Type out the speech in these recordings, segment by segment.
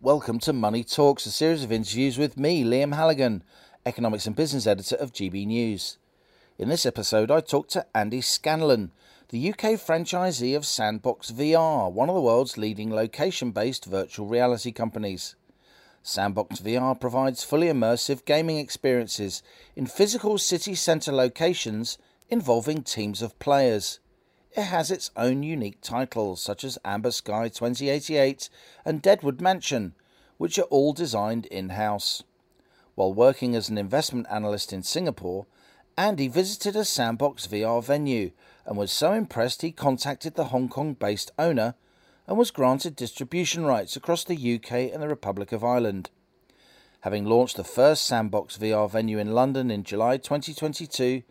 Welcome to Money Talks, a series of interviews with me, Liam Halligan, economics and business editor of GB News. In this episode, I talked to Andy Scanlon, the UK franchisee of Sandbox VR, one of the world's leading location based virtual reality companies. Sandbox VR provides fully immersive gaming experiences in physical city centre locations involving teams of players. It has its own unique titles, such as Amber Sky 2088 and Deadwood Mansion, which are all designed in house. While working as an investment analyst in Singapore, Andy visited a Sandbox VR venue and was so impressed he contacted the Hong Kong based owner and was granted distribution rights across the UK and the Republic of Ireland. Having launched the first Sandbox VR venue in London in July 2022,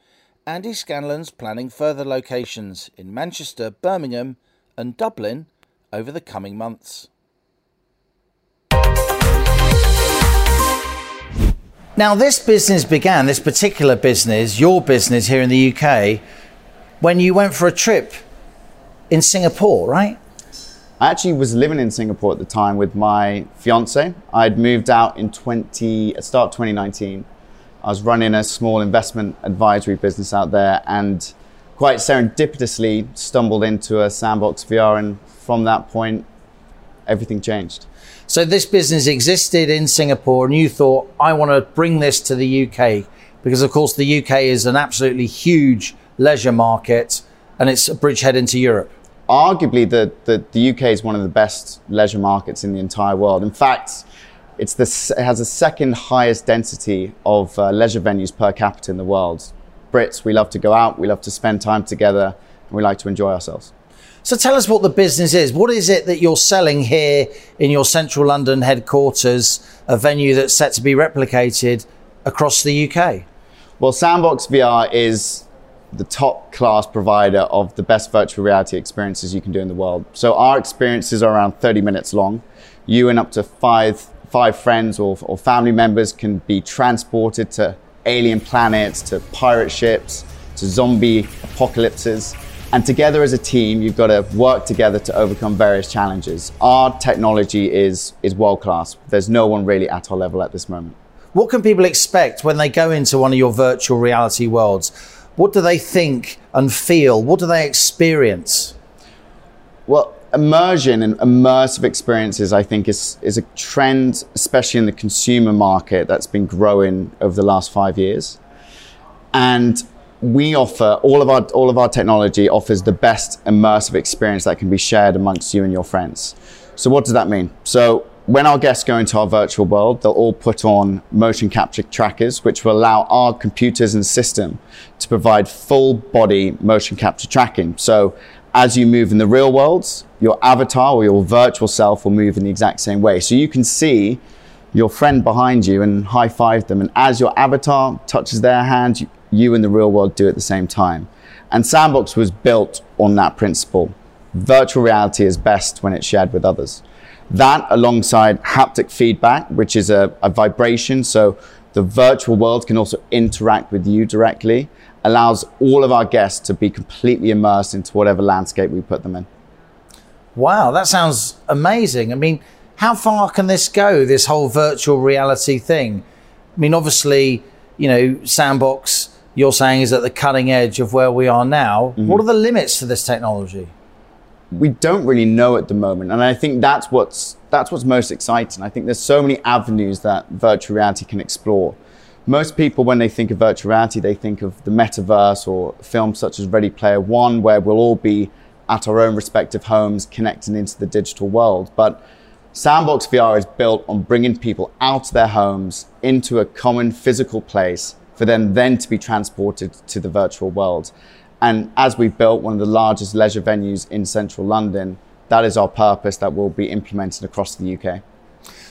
Andy Scanlon's planning further locations in Manchester, Birmingham, and Dublin over the coming months. Now, this business began, this particular business, your business here in the UK, when you went for a trip in Singapore, right? I actually was living in Singapore at the time with my fiance. I'd moved out in 20, start 2019. I was running a small investment advisory business out there and quite serendipitously stumbled into a sandbox VR. And from that point, everything changed. So this business existed in Singapore and you thought, I want to bring this to the UK because of course the UK is an absolutely huge leisure market and it's a bridgehead into Europe. Arguably, the, the, the UK is one of the best leisure markets in the entire world. In fact, it's the, it has the second highest density of uh, leisure venues per capita in the world. Brits, we love to go out, we love to spend time together, and we like to enjoy ourselves. So tell us what the business is. What is it that you're selling here in your central London headquarters, a venue that's set to be replicated across the UK? Well, Sandbox VR is the top class provider of the best virtual reality experiences you can do in the world. So our experiences are around 30 minutes long. You and up to five five friends or, or family members can be transported to alien planets, to pirate ships, to zombie apocalypses. And together as a team, you've got to work together to overcome various challenges. Our technology is, is world class. There's no one really at our level at this moment. What can people expect when they go into one of your virtual reality worlds? What do they think and feel? What do they experience? Well, immersion and immersive experiences, I think, is, is a trend, especially in the consumer market, that's been growing over the last five years. And we offer all of our all of our technology offers the best immersive experience that can be shared amongst you and your friends. So what does that mean? So when our guests go into our virtual world, they'll all put on motion capture trackers, which will allow our computers and system to provide full body motion capture tracking. So as you move in the real world, your avatar or your virtual self will move in the exact same way. So you can see your friend behind you and high five them. And as your avatar touches their hand, you, in the real world do at the same time. And Sandbox was built on that principle. Virtual reality is best when it's shared with others. That alongside haptic feedback, which is a, a vibration, so the virtual world can also interact with you directly, allows all of our guests to be completely immersed into whatever landscape we put them in. Wow, that sounds amazing. I mean, how far can this go, this whole virtual reality thing? I mean, obviously, you know, Sandbox, you're saying, is at the cutting edge of where we are now. Mm-hmm. What are the limits to this technology? we don't really know at the moment, and I think that's what's that's what's most exciting. I think there's so many avenues that virtual reality can explore. Most people, when they think of virtual reality, they think of the metaverse or films such as Ready Player One, where we'll all be at our own respective homes, connecting into the digital world. But Sandbox VR is built on bringing people out of their homes into a common physical place for them then to be transported to the virtual world. And as we've built one of the largest leisure venues in central London, that is our purpose that will be implemented across the UK.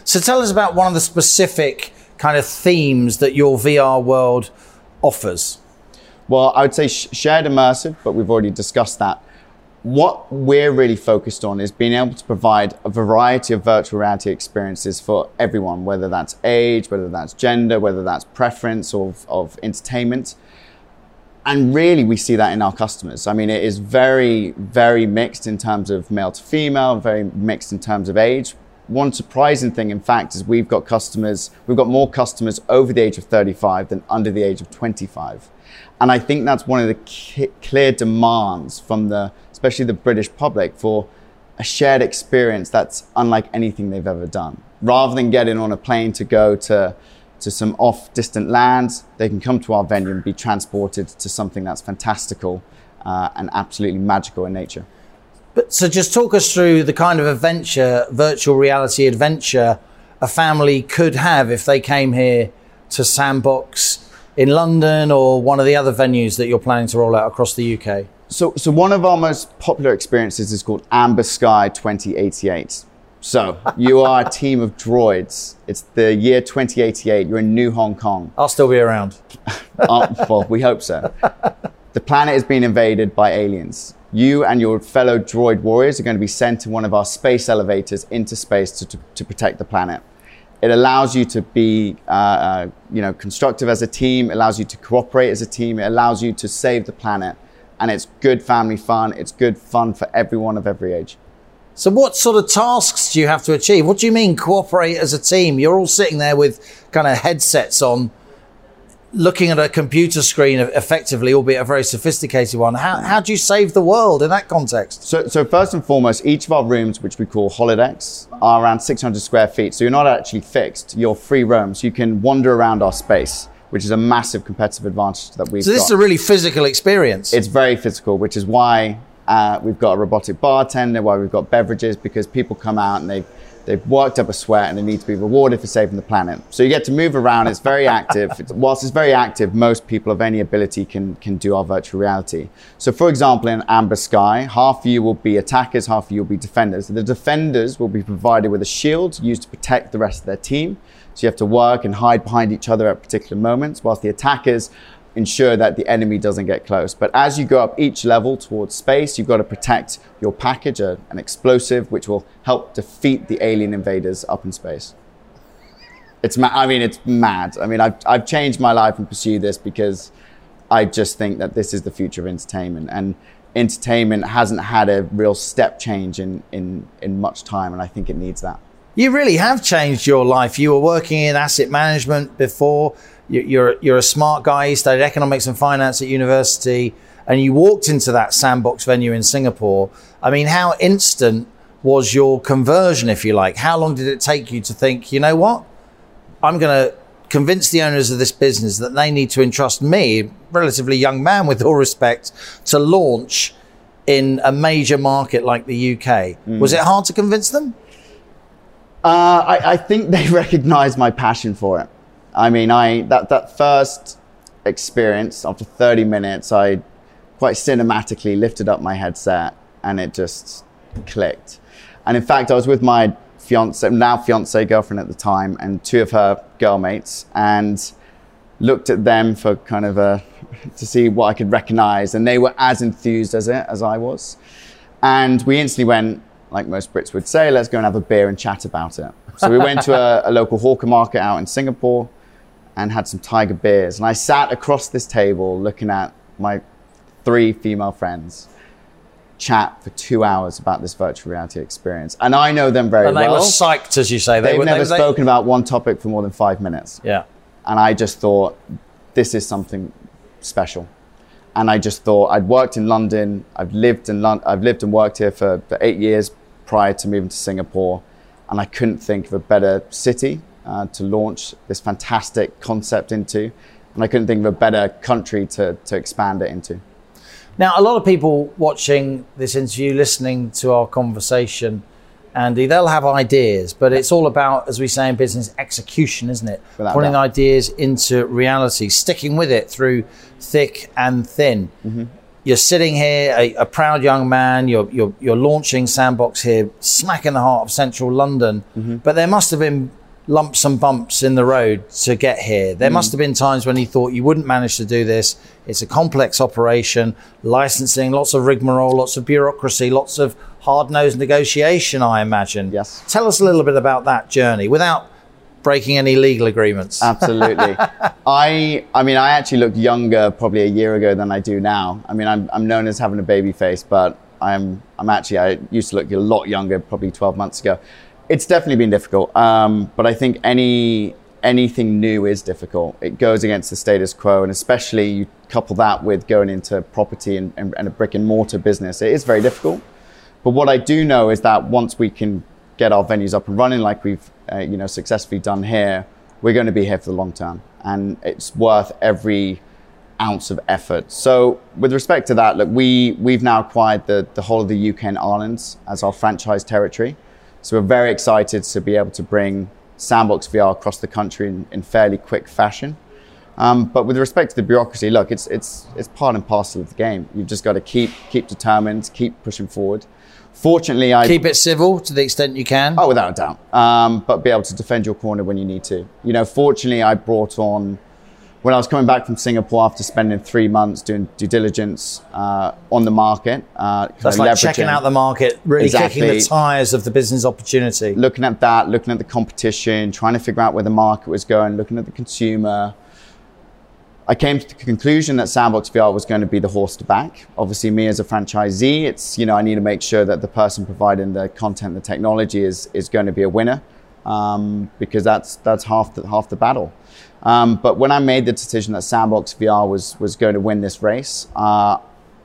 So tell us about one of the specific kind of themes that your VR world offers. Well, I would say shared immersive, but we've already discussed that. What we're really focused on is being able to provide a variety of virtual reality experiences for everyone, whether that's age, whether that's gender, whether that's preference of, of entertainment and really we see that in our customers. I mean, it is very, very mixed in terms of male to female, very mixed in terms of age. One surprising thing, in fact, is we've got customers, we've got more customers over the age of 35 than under the age of 25. And I think that's one of the clear demands from the, especially the British public, for a shared experience that's unlike anything they've ever done. Rather than getting on a plane to go to, to some off distant lands, they can come to our venue and be transported to something that's fantastical uh, and absolutely magical in nature. But so just talk us through the kind of adventure, virtual reality adventure a family could have if they came here to Sandbox in London or one of the other venues that you're planning to roll out across the UK. So, so one of our most popular experiences is called Amber Sky 2088. So you are a team of droids. It's the year 2088. You're in New Hong Kong. I'll still be around. well, we hope so. The planet is being invaded by aliens. You and your fellow droid warriors are going to be sent to one of our space elevators into space to, to, to protect the planet. It allows you to be, uh, uh, you know, constructive as a team. It allows you to cooperate as a team. It allows you to save the planet and it's good family fun. It's good fun for everyone of every age. So, what sort of tasks do you have to achieve? What do you mean cooperate as a team? You're all sitting there with kind of headsets on, looking at a computer screen effectively, albeit a very sophisticated one. How, how do you save the world in that context? So, so, first and foremost, each of our rooms, which we call holodecks, are around 600 square feet. So, you're not actually fixed, you're free roam. So, you can wander around our space which is a massive competitive advantage that we've So this got. is a really physical experience. It's very physical, which is why uh, we've got a robotic bartender, why we've got beverages, because people come out and they've they've worked up a sweat and they need to be rewarded for saving the planet. So you get to move around. It's very active. It's, whilst it's very active, most people of any ability can can do our virtual reality. So for example, in Amber Sky, half of you will be attackers, half of you will be defenders. The defenders will be provided with a shield used to protect the rest of their team. So you have to work and hide behind each other at particular moments, whilst the attackers ensure that the enemy doesn't get close. But as you go up each level towards space, you've got to protect your package, uh, an explosive, which will help defeat the alien invaders up in space. It's ma- I mean, it's mad. I mean, I've, I've changed my life and pursued this because I just think that this is the future of entertainment. And entertainment hasn't had a real step change in, in, in much time, and I think it needs that. You really have changed your life. You were working in asset management before. You're, you're a smart guy. You studied economics and finance at university, and you walked into that sandbox venue in Singapore. I mean, how instant was your conversion, if you like? How long did it take you to think, you know what? I'm going to convince the owners of this business that they need to entrust me, relatively young man with all respect, to launch in a major market like the UK. Mm. Was it hard to convince them? Uh, I, I, think they recognized my passion for it. I mean, I that that first experience after 30 minutes, I quite cinematically lifted up my headset and it just clicked. And in fact, I was with my fiance, now fiance girlfriend at the time, and two of her girlmates, and looked at them for kind of a to see what I could recognize, and they were as enthused as it as I was. And we instantly went, like most Brits would say, let's go and have a beer and chat about it. So we went to a, a local hawker market out in Singapore and had some tiger beers. And I sat across this table looking at my three female friends chat for two hours about this virtual reality experience. And I know them very well. And they well. were psyched, as you say. They've they were, never they, spoken they... about one topic for more than five minutes. Yeah. And I just thought, this is something special and I just thought I'd worked in London. I've lived in London. I've lived and worked here for, for eight years prior to moving to Singapore, and I couldn't think of a better city uh, to launch this fantastic concept into, and I couldn't think of a better country to to expand it into. Now, a lot of people watching this interview, listening to our conversation Andy, they'll have ideas, but it's all about, as we say in business, execution, isn't it? Without Putting doubt. ideas into reality, sticking with it through thick and thin. Mm-hmm. You're sitting here, a, a, proud young man. You're, you're you're launching Sandbox here, smack in the heart of central London. Mm-hmm. But there must have been lumps and bumps in the road to get here. There mm. must have been times when you thought you wouldn't manage to do this. It's a complex operation, licensing, lots of rigmarole, lots of bureaucracy, lots of hard-nosed negotiation, I imagine. Yes. Tell us a little bit about that journey without breaking any legal agreements. Absolutely. I I mean I actually looked younger probably a year ago than I do now. I mean I'm I'm known as having a baby face, but I'm I'm actually I used to look a lot younger probably 12 months ago It's definitely been difficult, um, but I think any anything new is difficult. It goes against the status quo, and especially you couple that with going into property and, and, and a brick and mortar business. It is very difficult. But what I do know is that once we can get our venues up and running, like we've uh, you know successfully done here, we're going to be here for the long term, and it's worth every ounce of effort. So with respect to that, look, we we've now acquired the the whole of the UK and Ireland as our franchise territory. So we're very excited to be able to bring Sandbox VR across the country in, in fairly quick fashion. Um, but with respect to the bureaucracy, look, it's it's it's part and parcel of the game. You've just got to keep keep determined, keep pushing forward. Fortunately, I keep it civil to the extent you can. Oh, without a doubt. Um, but be able to defend your corner when you need to. You know, fortunately, I brought on when I was coming back from Singapore after spending three months doing due diligence uh, on the market. Uh, That's like checking out the market, really exactly. kicking the tires of the business opportunity. Looking at that, looking at the competition, trying to figure out where the market was going, looking at the consumer. I came to the conclusion that Sandbox VR was going to be the horse to back. Obviously, me as a franchisee, it's you know I need to make sure that the person providing the content, the technology is is going to be a winner, um, because that's that's half the half the battle. Um, but when I made the decision that Sandbox VR was was going to win this race, uh,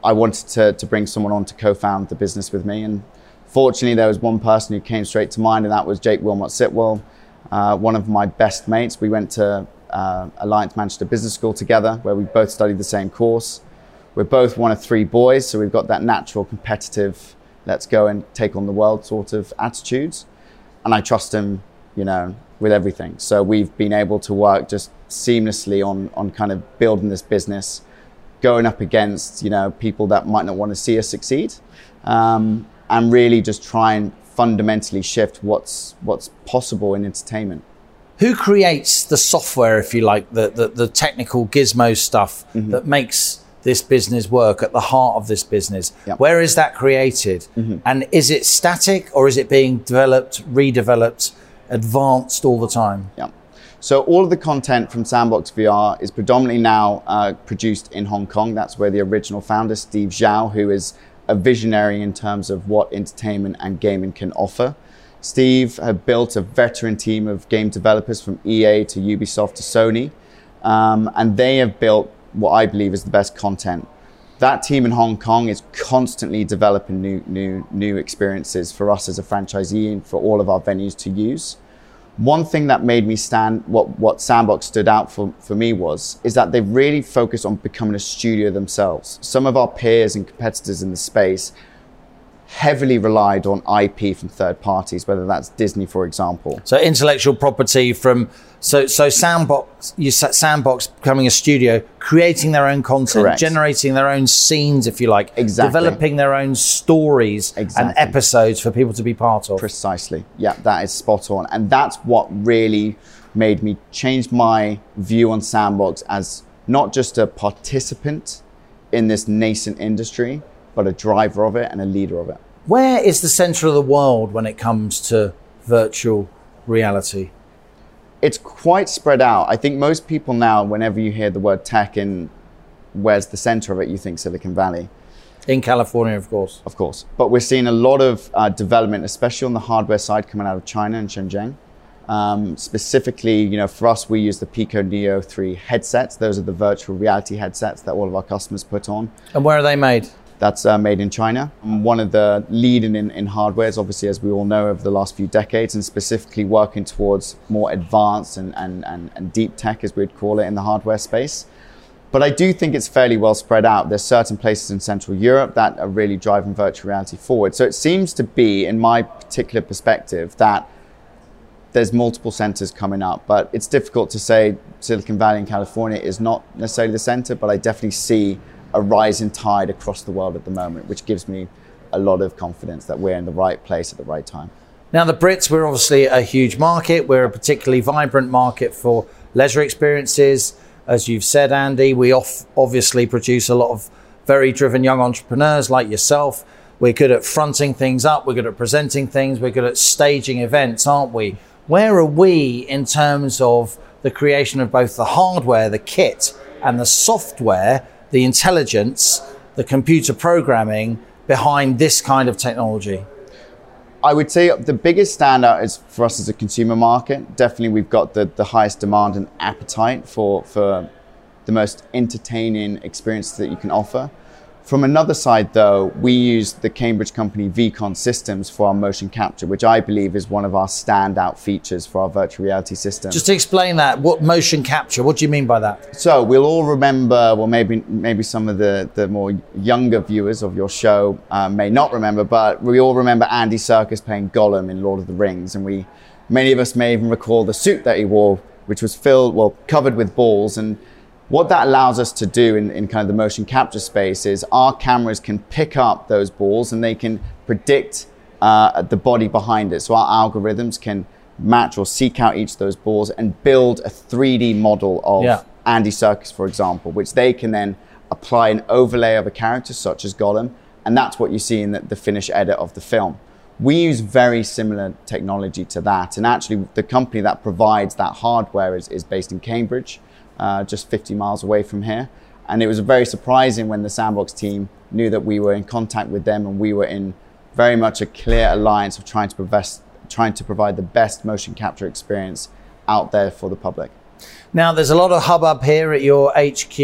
I wanted to to bring someone on to co-found the business with me. And fortunately, there was one person who came straight to mind, and that was Jake Wilmot Sitwell, uh, one of my best mates. We went to uh, Alliance Manchester Business School together, where we both studied the same course. We're both one of three boys, so we've got that natural competitive, let's go and take on the world sort of attitudes. And I trust him, you know, with everything. So we've been able to work just seamlessly on on kind of building this business, going up against you know people that might not want to see us succeed, um, and really just try and fundamentally shift what's what's possible in entertainment. Who creates the software, if you like, the the, the technical gizmo stuff mm-hmm. that makes this business work at the heart of this business? Yep. Where is that created? Mm-hmm. And is it static or is it being developed, redeveloped? Advanced all the time. Yeah. So all of the content from Sandbox VR is predominantly now uh, produced in Hong Kong. That's where the original founder, Steve Zhao, who is a visionary in terms of what entertainment and gaming can offer. Steve had built a veteran team of game developers from EA to Ubisoft to Sony, um, and they have built what I believe is the best content. That team in Hong Kong is constantly developing new, new, new experiences for us as a franchisee and for all of our venues to use one thing that made me stand what what sandbox stood out for, for me was is that they really focused on becoming a studio themselves. Some of our peers and competitors in the space heavily relied on ip from third parties whether that's disney for example. So intellectual property from so, so Sandbox, you Sandbox becoming a studio, creating their own content, Correct. generating their own scenes, if you like, exactly. developing their own stories exactly. and episodes for people to be part of. Precisely. Yeah, that is spot on, and that's what really made me change my view on Sandbox as not just a participant in this nascent industry, but a driver of it and a leader of it. Where is the center of the world when it comes to virtual reality? It's quite spread out. I think most people now, whenever you hear the word tech in where's the center of it, you think Silicon Valley. In California, of course. Of course. But we're seeing a lot of uh, development, especially on the hardware side, coming out of China and Shenzhen. Um, specifically, you know, for us, we use the Pico Neo 3 headsets. Those are the virtual reality headsets that all of our customers put on. And where are they made? That's uh, made in China. One of the leading in, in hardwares, obviously, as we all know, over the last few decades, and specifically working towards more advanced and, and, and, and deep tech, as we'd call it, in the hardware space. But I do think it's fairly well spread out. There's certain places in Central Europe that are really driving virtual reality forward. So it seems to be, in my particular perspective, that there's multiple centers coming up. But it's difficult to say Silicon Valley in California is not necessarily the center, but I definitely see a rising tide across the world at the moment, which gives me a lot of confidence that we're in the right place at the right time. Now, the Brits, we're obviously a huge market. We're a particularly vibrant market for leisure experiences. As you've said, Andy, we off- obviously produce a lot of very driven young entrepreneurs like yourself. We're good at fronting things up, we're good at presenting things, we're good at staging events, aren't we? Where are we in terms of the creation of both the hardware, the kit, and the software the intelligence, the computer programming behind this kind of technology? I would say the biggest standout is for us as a consumer market. Definitely, we've got the, the highest demand and appetite for, for the most entertaining experience that you can offer. From another side, though, we use the Cambridge company Vicon systems for our motion capture, which I believe is one of our standout features for our virtual reality system. Just to explain that, what motion capture? What do you mean by that? So we'll all remember, well, maybe maybe some of the, the more younger viewers of your show uh, may not remember, but we all remember Andy Serkis playing Gollum in Lord of the Rings, and we many of us may even recall the suit that he wore, which was filled, well, covered with balls, and what that allows us to do in, in kind of the motion capture space is our cameras can pick up those balls and they can predict uh, the body behind it. So our algorithms can match or seek out each of those balls and build a 3D model of Yeah. Andy Serkis, for example, which they can then apply an overlay of a character such as Gollum, and that's what you see in the, the finished edit of the film. We use very similar technology to that, and actually, the company that provides that hardware is, is based in Cambridge, uh, just 50 miles away from here. And it was very surprising when the Sandbox team knew that we were in contact with them and we were in very much a clear alliance of trying to, provest, trying to provide the best motion capture experience out there for the public. Now, there's a lot of hubbub here at your HQ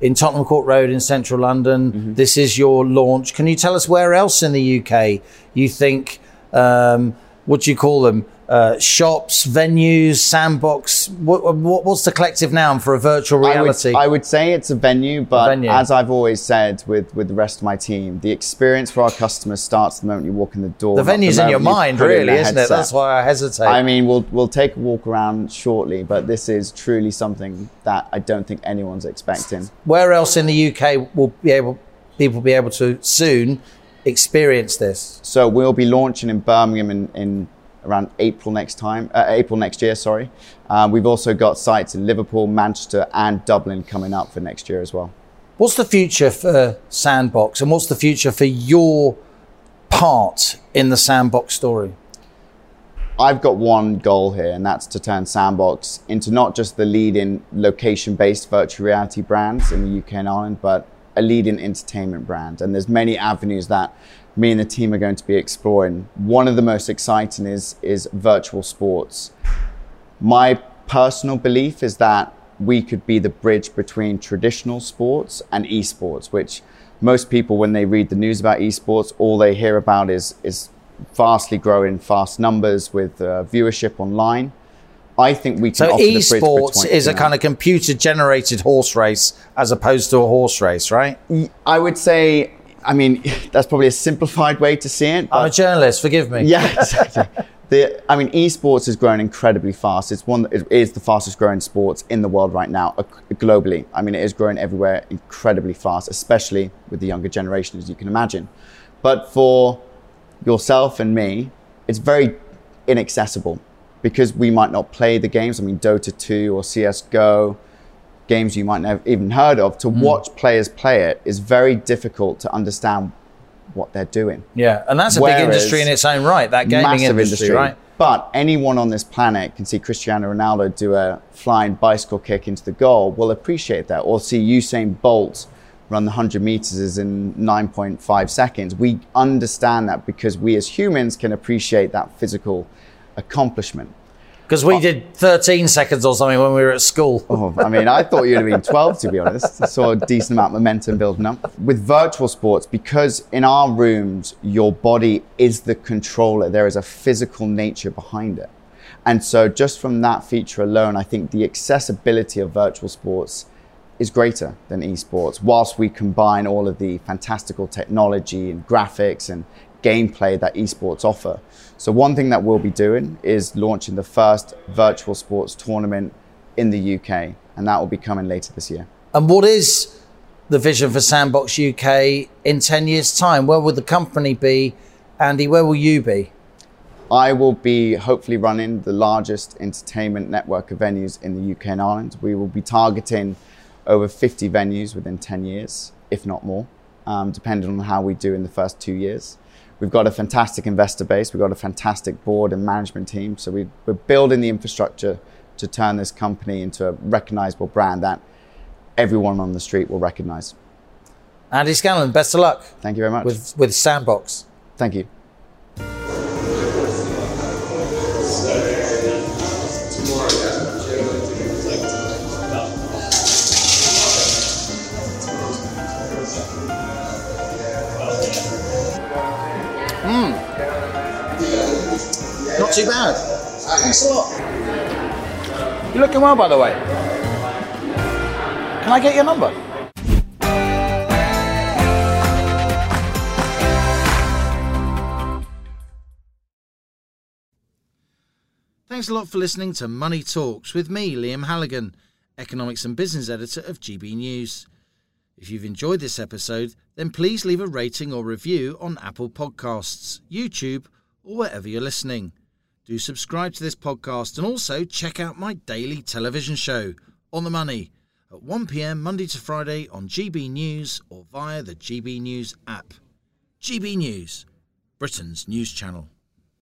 in Tottenham Court Road in central London. Mm-hmm. This is your launch. Can you tell us where else in the UK you think, um, what do you call them? Uh, shops, venues, sandbox. What, what, what's the collective noun for a virtual reality? I would, I would say it's a venue, but venue. as I've always said with, with the rest of my team, the experience for our customers starts the moment you walk in the door. the venue's in your mind, really, isn't it? That's why I hesitate. I mean, we'll we'll take a walk around shortly, but this is truly something that I don't think anyone's expecting. where else in the UK will be able people be able to soon experience this? So we'll be launching in Birmingham in, in around April next time, uh, April next year. Sorry. Um, we've also got sites in Liverpool, Manchester, and Dublin coming up for next year as well. What's the future for Sandbox and what's the future for your part in the Sandbox story? I've got one goal here, and that's to turn Sandbox into not just the leading location based virtual reality brands in the UK and Ireland, but a leading entertainment brand. And there's many avenues that me and the team are going to be exploring. One of the most exciting is, is virtual sports. My personal belief is that we could be the bridge between traditional sports and esports, which most people, when they read the news about esports, all they hear about is, is vastly growing fast numbers with uh, viewership online. I think we can So offer the bridge esports is a kind of computer generated horse race as opposed to a horse race, right? I would say, I mean, that's probably a simplified way to see it. I'm a journalist, forgive me. Yeah, exactly. the, I mean, esports has grown incredibly fast. It's one, it is the fastest growing sports in the world right now, globally. I mean, it is growing everywhere incredibly fast, especially with the younger generation, as you can imagine. But for yourself and me, it's very inaccessible because we might not play the games. I mean, Dota 2 or CSGO, games you might not have even heard of, to hmm. watch players play it is very difficult to understand what they're doing Yeah, and that's a Whereas- big industry in its own right, that gaming massive industry, right? But anyone on this planet can see Cristiano Ronaldo do a flying bicycle kick into the goal, will appreciate that. Or see Usain Bolt run the 100 meters in 9.5 seconds. We understand that because we as humans can appreciate that physical accomplishment. Because we oh. did 13 seconds or something when we were at school. Oh, I mean, I thought you'd have been 12, to be honest. I saw a decent amount of momentum building up. With virtual sports, because in our rooms, your body is the controller, there is a physical nature behind it. And so, just from that feature alone, I think the accessibility of virtual sports is greater than esports, whilst we combine all of the fantastical technology and graphics and gameplay that esports offer. So, one thing that we'll be doing is launching the first virtual sports tournament in the UK, and that will be coming later this year. And what is the vision for Sandbox UK in 10 years' time? Where will the company be? Andy, where will you be? I will be hopefully running the largest entertainment network of venues in the UK and Ireland. We will be targeting over 50 venues within 10 years, if not more, um, depending on how we do in the first two years. We've got a fantastic investor base, we've got a fantastic board and management team. So we, we're building the infrastructure to turn this company into a recognizable brand that everyone on the street will recognize. Andy Scanlon, best of luck Thank you very much. with, with Sandbox. Thank you. Too bad. Thanks a lot. You're looking well, by the way. Can I get your number? Thanks a lot for listening to Money Talks with me, Liam Halligan, Economics and Business Editor of GB News. If you've enjoyed this episode, then please leave a rating or review on Apple Podcasts, YouTube, or wherever you're listening. Do subscribe to this podcast and also check out my daily television show, On the Money, at 1pm Monday to Friday on GB News or via the GB News app. GB News, Britain's news channel.